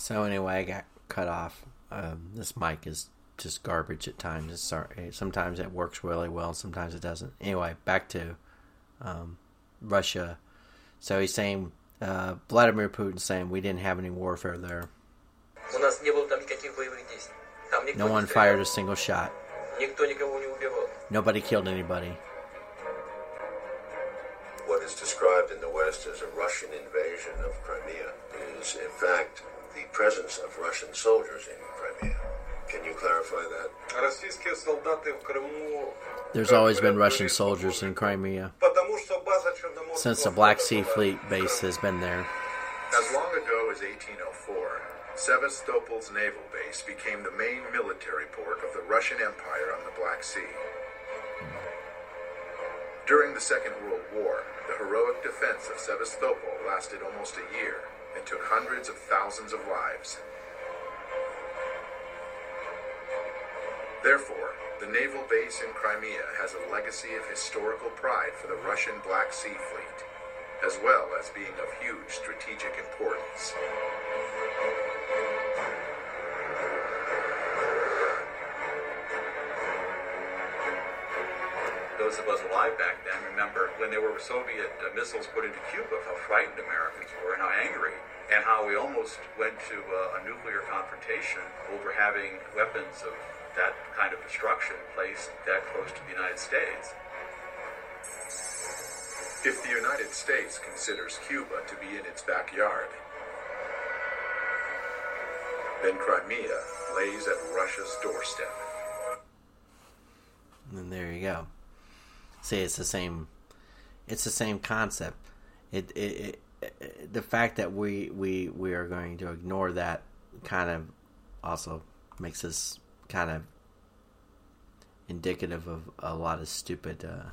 So anyway, I got cut off. Um, this mic is just garbage at times. It's sorry. Sometimes it works really well, sometimes it doesn't. Anyway, back to um, Russia. So he's saying uh, Vladimir Putin saying we didn't have any warfare there. No one fired a single shot. Nobody killed anybody. What is described in the West as a Russian invasion of Crimea is, in fact, the presence of Russian soldiers in Crimea. Can you clarify that? There's always been Russian soldiers in Crimea since the Black Sea Fleet base has been there. As long ago as 1804, Sevastopol's naval base became the main military port of the Russian Empire on the Black Sea. During the Second World War, the heroic defense of Sevastopol lasted almost a year and took hundreds of thousands of lives. Therefore, the naval base in Crimea has a legacy of historical pride for the Russian Black Sea Fleet, as well as being of huge strategic importance. Those of us alive back then remember when there were Soviet uh, missiles put into Cuba, how frightened Americans were and how angry, and how we almost went to uh, a nuclear confrontation over having weapons of that kind of destruction placed that close to the United States. If the United States considers Cuba to be in its backyard, then Crimea lays at Russia's doorstep. And there you go. See, it's the same. It's the same concept. It, it, it, it the fact that we we we are going to ignore that kind of also makes us kind of indicative of a lot of stupid. Uh,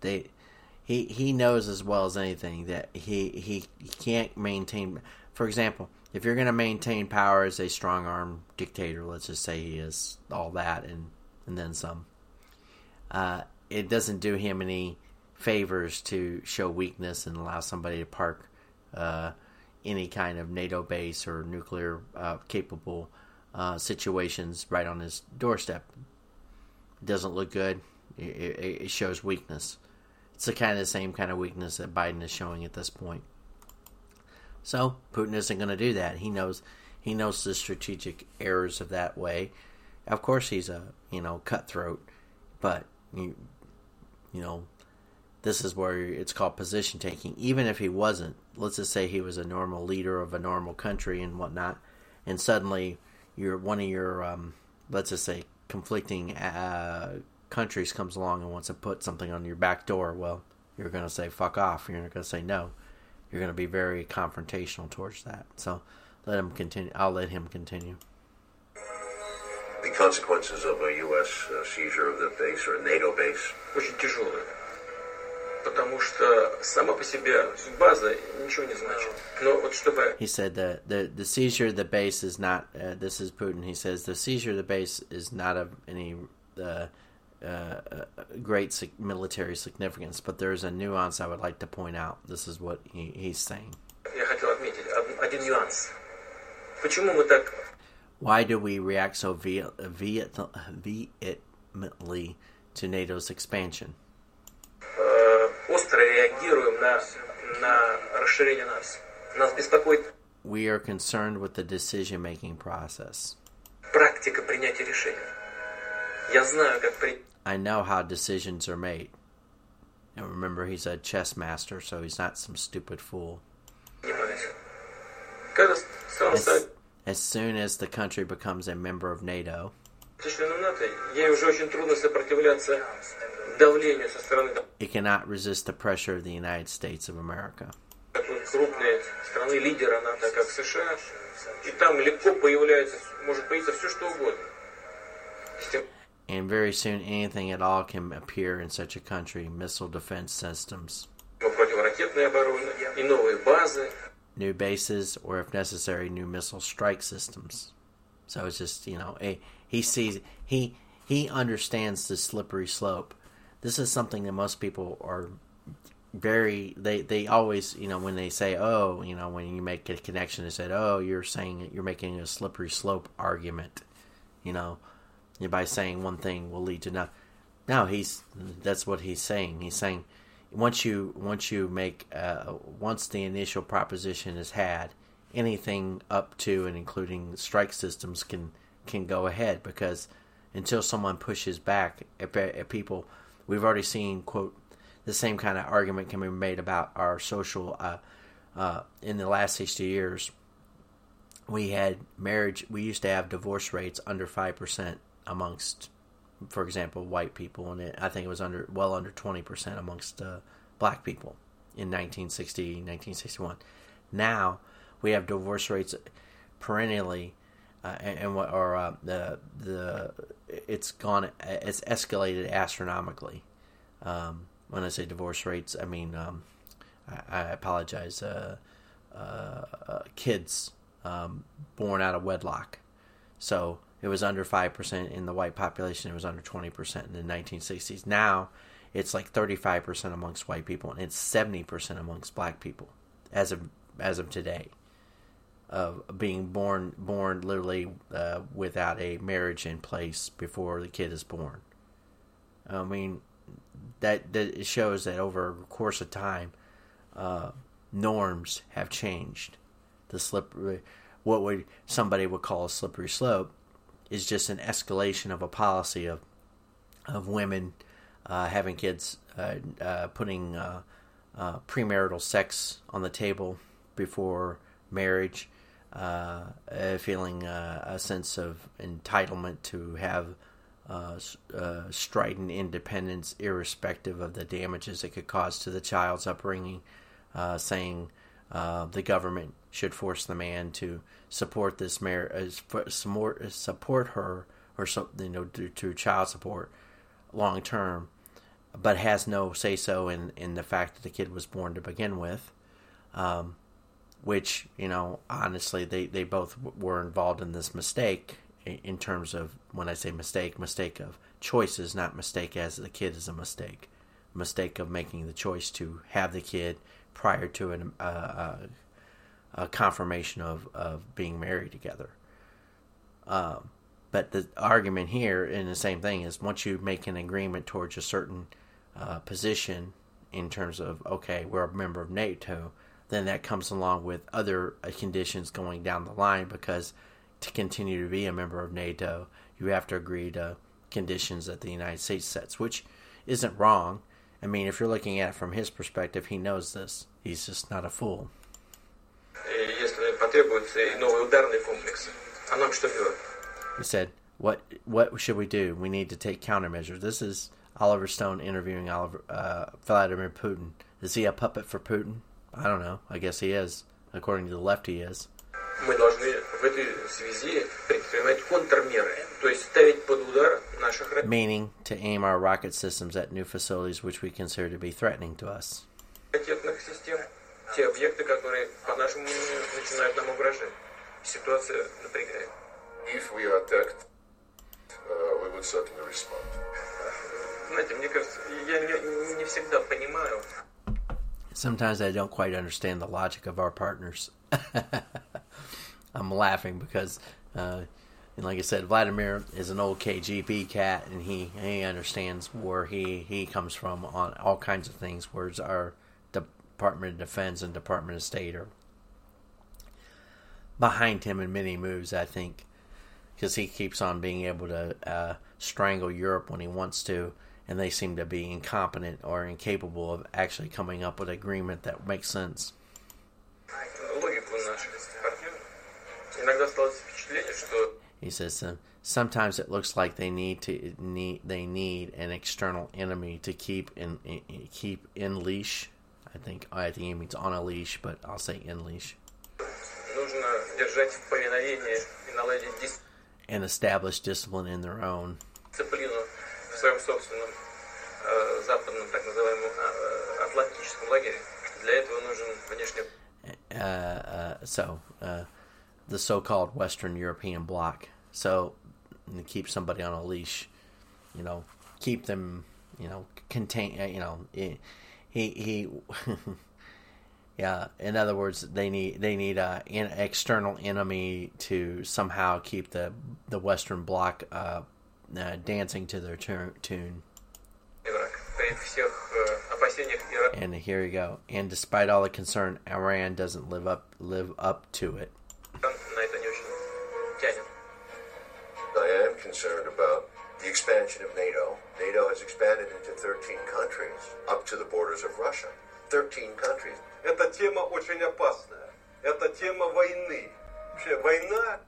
they he he knows as well as anything that he he, he can't maintain. For example, if you're going to maintain power as a strong arm dictator, let's just say he is all that and and then some uh, it doesn't do him any favors to show weakness and allow somebody to park uh, any kind of NATO base or nuclear uh, capable uh, situations right on his doorstep. It doesn't look good. It, it, it shows weakness. It's the kind of the same kind of weakness that Biden is showing at this point. So Putin isn't going to do that. He knows he knows the strategic errors of that way. Of course, he's a you know cutthroat, but you you know this is where it's called position taking. Even if he wasn't, let's just say he was a normal leader of a normal country and whatnot, and suddenly you're one of your um, let's just say conflicting uh, countries comes along and wants to put something on your back door. Well, you're going to say fuck off. You're not going to say no. You're going to be very confrontational towards that. So let him continue. I'll let him continue The consequences of a U.S. Uh, seizure of the base or a NATO base Очень тяжелые. Потому что сама по себе база ничего не значит. Но вот чтобы He said the the, the seizure of the base is not. Uh, this is Putin. He says the seizure of the base is not of any uh, uh, uh, great sig- military significance, but there is a nuance I would like to point out. This is what he, he's saying. я хотел отметить од- один нюанс. Почему мы так why do we react so vehemently to NATO's expansion? We are concerned with the decision making process. I know how decisions are made. And remember, he's a chess master, so he's not some stupid fool. It's, Когда страна As, станет as soon as the country becomes a member of NATO, членом НАТО, ей уже очень трудно сопротивляться давлению со стороны it cannot resist the pressure of the United States of America. такой крупной страны лидера НАТО, как США. И там легко появляется, может появиться все что угодно. С тем- And very soon, anything at all can appear in such a country missile defense systems, противоракетной обороны и новые базы. new bases, or if necessary, new missile strike systems. So it's just, you know, a, he sees, he, he understands the slippery slope. This is something that most people are very they they always you know when they say oh you know when you make a connection they said oh you're saying you're making a slippery slope argument you know by saying one thing will lead to nothing no he's that's what he's saying he's saying once you once you make uh, once the initial proposition is had anything up to and including strike systems can can go ahead because until someone pushes back if people we've already seen quote the same kind of argument can be made about our social. Uh, uh, in the last 60 years, we had marriage, we used to have divorce rates under 5% amongst, for example, white people, and it, I think it was under well under 20% amongst uh, black people in 1960, 1961. Now we have divorce rates perennially, uh, and, and what or uh, the the it's gone it's escalated astronomically. Um, when I say divorce rates, I mean um, I, I, apologize. Uh, uh, uh, kids um, born out of wedlock. So it was under five percent in the white population. It was under twenty percent in the 1960s. Now it's like thirty five percent amongst white people, and it's seventy percent amongst black people as of as of today. Of being born born literally uh, without a marriage in place before the kid is born. I mean, that that shows that over a course of time, uh, norms have changed. The slippery, what would somebody would call a slippery slope, is just an escalation of a policy of of women uh, having kids, uh, uh putting uh, premarital sex on the table before marriage, feeling a sense of entitlement to have uh, uh, strident independence, irrespective of the damages it could cause to the child's upbringing, uh, saying uh, the government should force the man to support this marriage, uh, support, support her, or so, you know, through child support long term, but has no say so in in the fact that the kid was born to begin with. Um, which you know, honestly, they they both were involved in this mistake in terms of when I say mistake, mistake of choices, not mistake as the kid is a mistake, mistake of making the choice to have the kid prior to an, uh, uh, a confirmation of, of being married together. Um, but the argument here, in the same thing, is once you make an agreement towards a certain uh, position in terms of okay, we're a member of NATO, then that comes along with other uh, conditions going down the line because to continue to be a member of NATO, you have to agree to conditions that the United States sets, which isn't wrong. I mean, if you're looking at it from his perspective, he knows this. He's just not a fool. He said, "What what should we do? We need to take countermeasures." This is Oliver Stone interviewing Oliver uh, Vladimir Putin. Is he a puppet for Putin? I don't know. I guess he is. According to the left, he is мы должны в этой связи предпринимать контрмеры, то есть ставить под удар наших meaning to aim our rocket systems at new facilities which we consider to be threatening to us. If we are attacked, uh, we would certainly respond. Sometimes I don't quite understand the logic of our partners. I'm laughing because uh, like I said, Vladimir is an old KGB cat, and he he understands where he he comes from on all kinds of things. Whereas our Department of Defense and Department of State are behind him in many moves. I think because he keeps on being able to uh, strangle Europe when he wants to, and they seem to be incompetent or incapable of actually coming up with an agreement that makes sense. He says sometimes it looks like they need to need they need an external enemy to keep in, in keep in leash. I think I think he means on a leash, but I'll say in leash. And establish discipline in their own. Uh, uh, so, uh, the so-called Western European bloc. So to keep somebody on a leash, you know, keep them, you know, contain, uh, you know, he he. yeah, in other words, they need they need a an external enemy to somehow keep the the Western bloc uh, uh, dancing to their tu- tune. And here you go. And despite all the concern, Iran doesn't live up live up to it. expansion of NATO. NATO has expanded into 13 countries, up to the borders of Russia. 13 countries. Эта тема очень опасная. Это тема войны. Вообще, война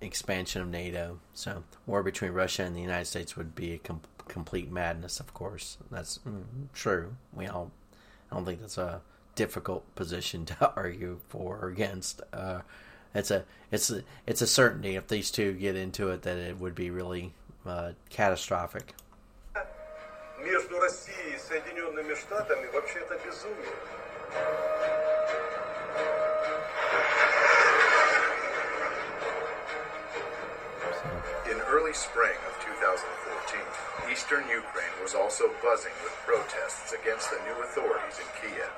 Expansion of NATO. So war between Russia and the United States would be a com- complete madness. Of course, that's mm, true. We all. I don't think that's a difficult position to argue for or against. Uh, it's a it's a, it's a certainty if these two get into it that it would be really uh, catastrophic. между Россией и Соединенными Штатами вообще это безумие. In early spring of 2014, eastern Ukraine was also buzzing with protests against the new authorities in Kiev.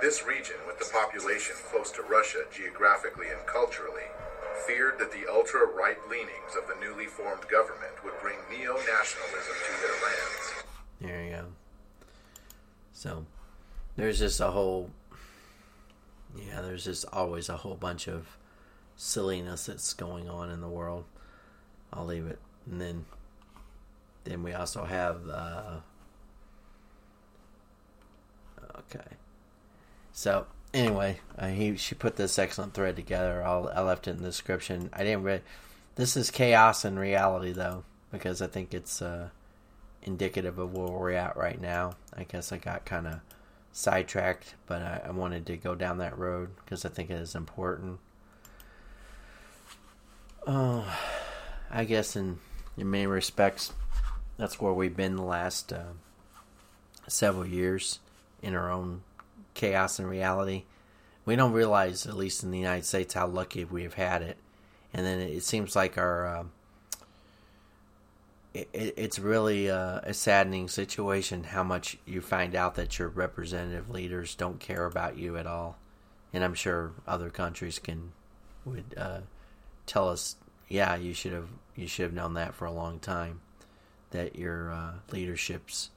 This region, with the population close to Russia geographically and culturally, feared that the ultra right leanings of the newly formed government would bring neo nationalism to their lands. There you go. So there's just a whole yeah, there's just always a whole bunch of silliness that's going on in the world. I'll leave it. And then then we also have uh okay. So anyway, uh, he she put this excellent thread together. I'll, I left it in the description. I didn't read. This is chaos in reality, though, because I think it's uh, indicative of where we're at right now. I guess I got kind of sidetracked, but I, I wanted to go down that road because I think it is important. Oh, I guess in in many respects, that's where we've been the last uh, several years in our own chaos and reality. We don't realize, at least in the United States, how lucky we have had it. And then it seems like our um, it, it's really a, a saddening situation how much you find out that your representative leaders don't care about you at all. And I'm sure other countries can would uh, tell us, yeah, you should have you should have known that for a long time, that your uh, leaderships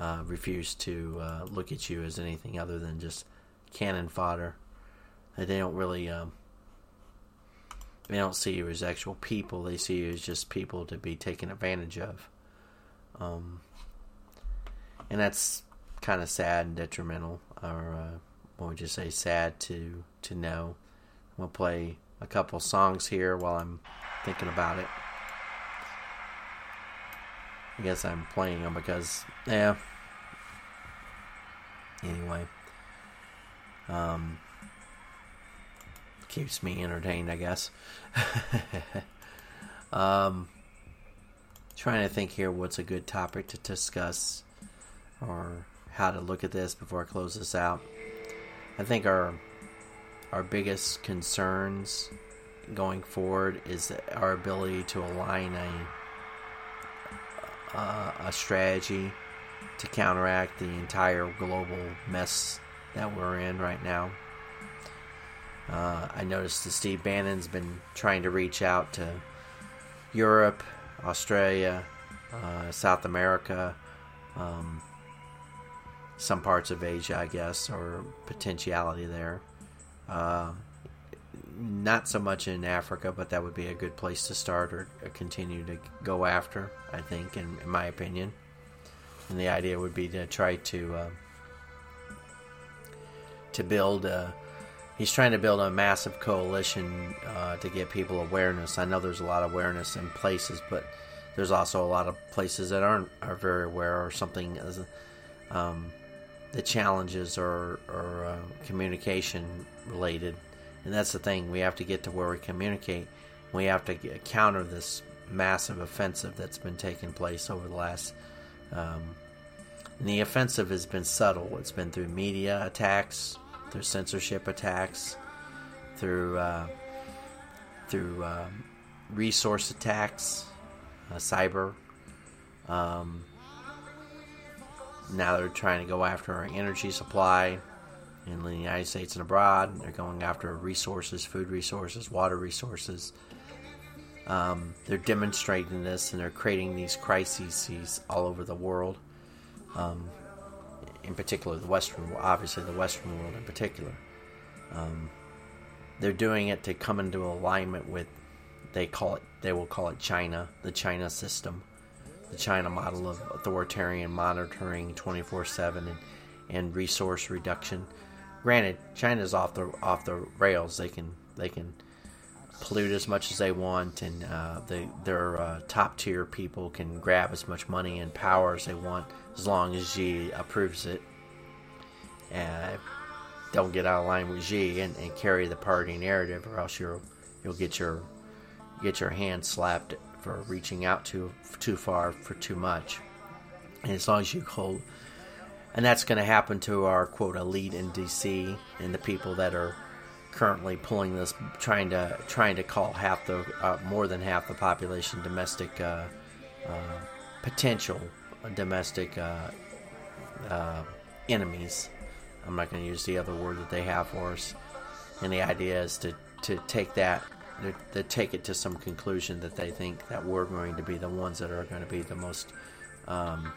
uh, refuse to uh, look at you as anything other than just cannon fodder. They don't really um, they don't see you as actual people. They see you as just people to be taken advantage of. Um, and that's kind of sad and detrimental, or uh, what would you say, sad to to know. We'll play a couple songs here while I'm thinking about it. I guess I'm playing them because, yeah. Anyway, um, keeps me entertained, I guess. um, trying to think here what's a good topic to discuss or how to look at this before I close this out. I think our our biggest concerns going forward is our ability to align a uh, a strategy to counteract the entire global mess that we're in right now. Uh, I noticed that Steve Bannon's been trying to reach out to Europe, Australia, uh, South America, um, some parts of Asia, I guess, or potentiality there. Uh, not so much in Africa, but that would be a good place to start or, continue to go after, I think, in, in, my opinion. And the idea would be to try to uh, to build a he's trying to build a massive coalition uh, to get people awareness. I know there's a lot of awareness in places, but there's also a lot of places that aren't are very aware or something. Um, the challenges are, are uh, communication related, and that's the thing. We have to get to where we communicate. We have to get, counter this massive offensive that's been taking place over the last. Um, the offensive has been subtle. It's been through media attacks, through censorship attacks, through uh, through um, resource attacks, uh, cyber. Um, now they're trying to go after our energy supply in the United States and abroad. They're going after resources, food resources, water resources. Um, they're demonstrating this and they're creating these crises all over the world. Um, in particular, the Western, obviously the Western world in particular. Um, they're doing it to come into alignment with, they call it, they will call it China, the China system, the China model of authoritarian monitoring 24/7 and, and resource reduction. Granted, China's off the off the rails. They can they can pollute as much as they want, and uh, they, their uh, top tier people can grab as much money and power as they want, as long as Xi approves it. Uh, don't get out of line with Xi and, and carry the party narrative, or else you'll you'll get your get your hand slapped for reaching out too too far for too much. And as long as you hold, and that's going to happen to our quote elite in DC and the people that are currently pulling this, trying to trying to call half the uh, more than half the population domestic uh, uh, potential domestic uh, uh, enemies. I'm not going to use the other word that they have for us. And the idea is to to take that to, take it to some conclusion that they think that we're going to be the ones that are going to be the most um,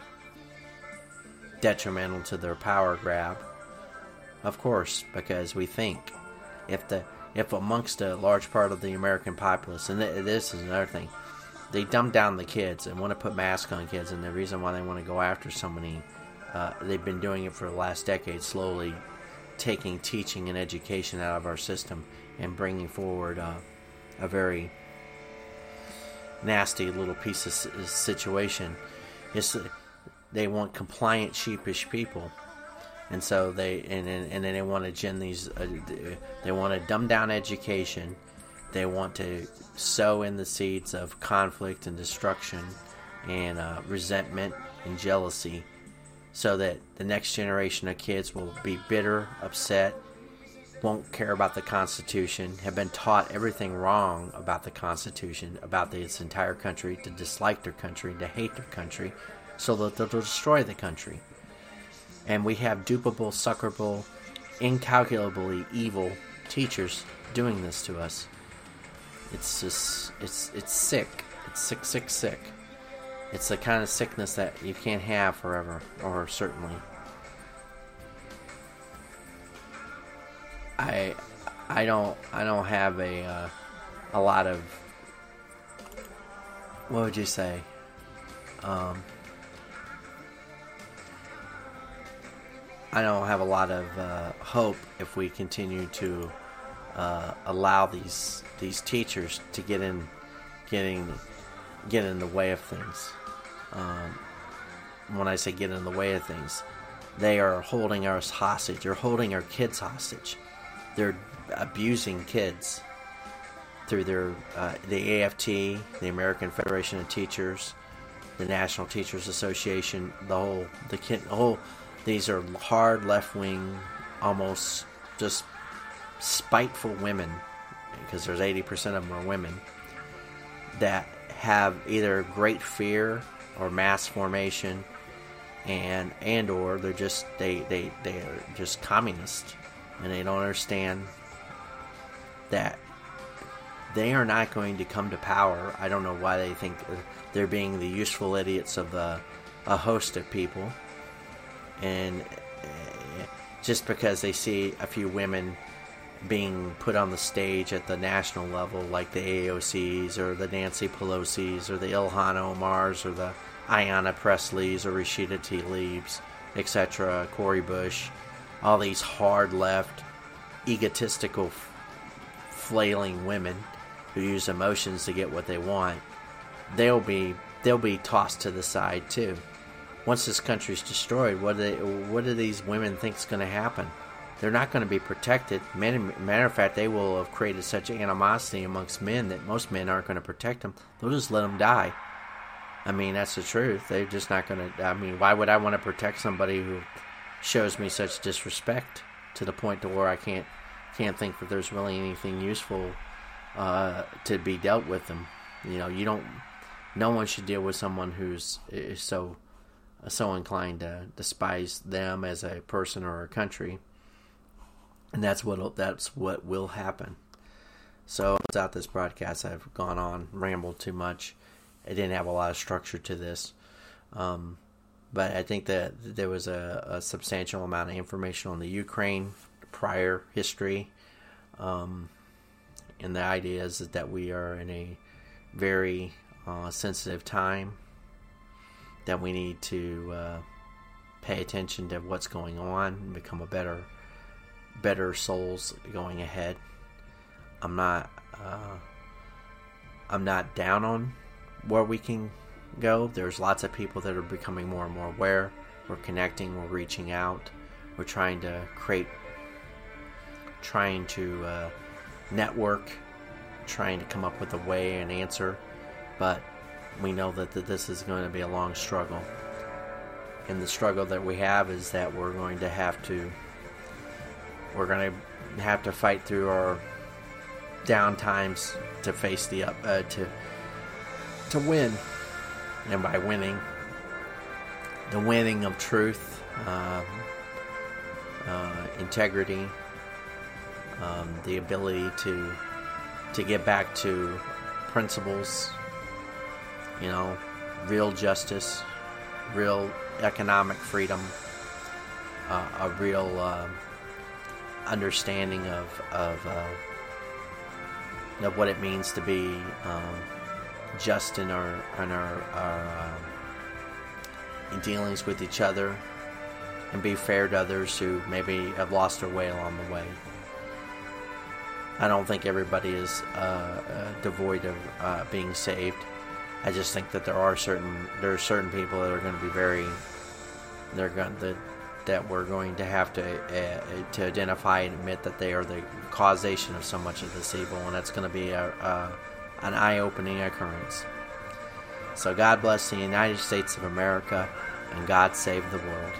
detrimental to their power grab. Of course, because we think if the if amongst a large part of the American populace, and th- this is another thing, they dumb down the kids and want to put masks on kids, and the reason why they want to go after so many, uh, they've been doing it for the last decade, slowly taking teaching and education out of our system and bringing forward uh, a very nasty little piece of situation. It's, they want compliant, sheepish people and so they and and, and they want to gen these uh, they want to dumb down education. They want to sow in the seeds of conflict and destruction and uh, resentment and jealousy so that the next generation of kids will be bitter upset won't care about the constitution have been taught everything wrong about the constitution about this entire country to dislike their country to hate their country so that they'll destroy the country and we have dupable, suckerable, incalculably evil teachers doing this to us. It's just it's it's sick. It's sick, sick, sick. It's the kind of sickness that you can't have forever, or certainly. I I don't I don't have a uh, a lot of what would you say? Um, I don't have a lot of uh, hope if we continue to uh, allow these these teachers to get in, getting get in the way of things. Um, when I say get in the way of things, they are holding us hostage. They're holding our kids hostage. They're abusing kids through their uh, the AFT, the American Federation of Teachers, the National Teachers Association, the whole the kid, the whole these are hard left wing, almost just spiteful women, because there's 80% of them are women, that have either great fear or mass formation and and or they're just they they they're just communist and they don't understand that they are not going to come to power. I don't know why they think they're being the useful idiots of a, a host of people and uh, just because they see a few women being put on the stage at the national level, like the AOCs or the Nancy Pelosi's or the Ilhan Omars or the Ayanna Presleys or Rashida Tlaibs, etc., Cori Bush, all these hard left, egotistical, flailing women who use emotions to get what they want, they'll be they'll be tossed to the side too once this country's destroyed, what do, they, what do these women think is going to happen? They're not going to be protected. Matter of fact, they will have created such animosity amongst men that most men aren't going to protect them. They'll just let them die. I mean, that's the truth. They're just not going to. I mean, why would I want to protect somebody who shows me such disrespect to the point to where I can't can't think that there's really anything useful uh, to be dealt with them? You know, you don't. No one should deal with someone who's so so inclined to despise them as a person or a country, and that's what that's what will happen. So without this broadcast, I've gone on rambled too much. I didn't have a lot of structure to this, um, but I think that there was a, a, substantial amount of information on the Ukraine prior history, um, and the idea is that we are in a very uh, sensitive time that we need to uh, pay attention to what's going on and become a better better souls going ahead. I'm not uh, i'm not down on where we can go. There's lots of people that are becoming more and more aware. We're connecting we're reaching out. We're trying to create trying to uh, network trying to come up with a way and answer. But we know that, that this is going to be a long struggle. And the struggle that we have is that we're going to have to we're going to have to fight through our down times to face the up uh, to to win. And by winning, the winning of truth, um, uh, integrity, um, the ability to to get back to principles you know, real justice, real economic freedom, uh, a real uh, understanding of of, uh, of what it means to be um, just in our in our, our um, in dealings with each other, and be fair to others who maybe have lost their way along the way. I don't think everybody is uh, uh, devoid of uh, being saved. I just think that there are certain there are certain people that are going to be very they're going that that we're going to have to uh, to identify and admit that they are the causation of so much of this evil, and that's going to be a, a an eye-opening occurrence. So God bless the United States of America, and God save the world.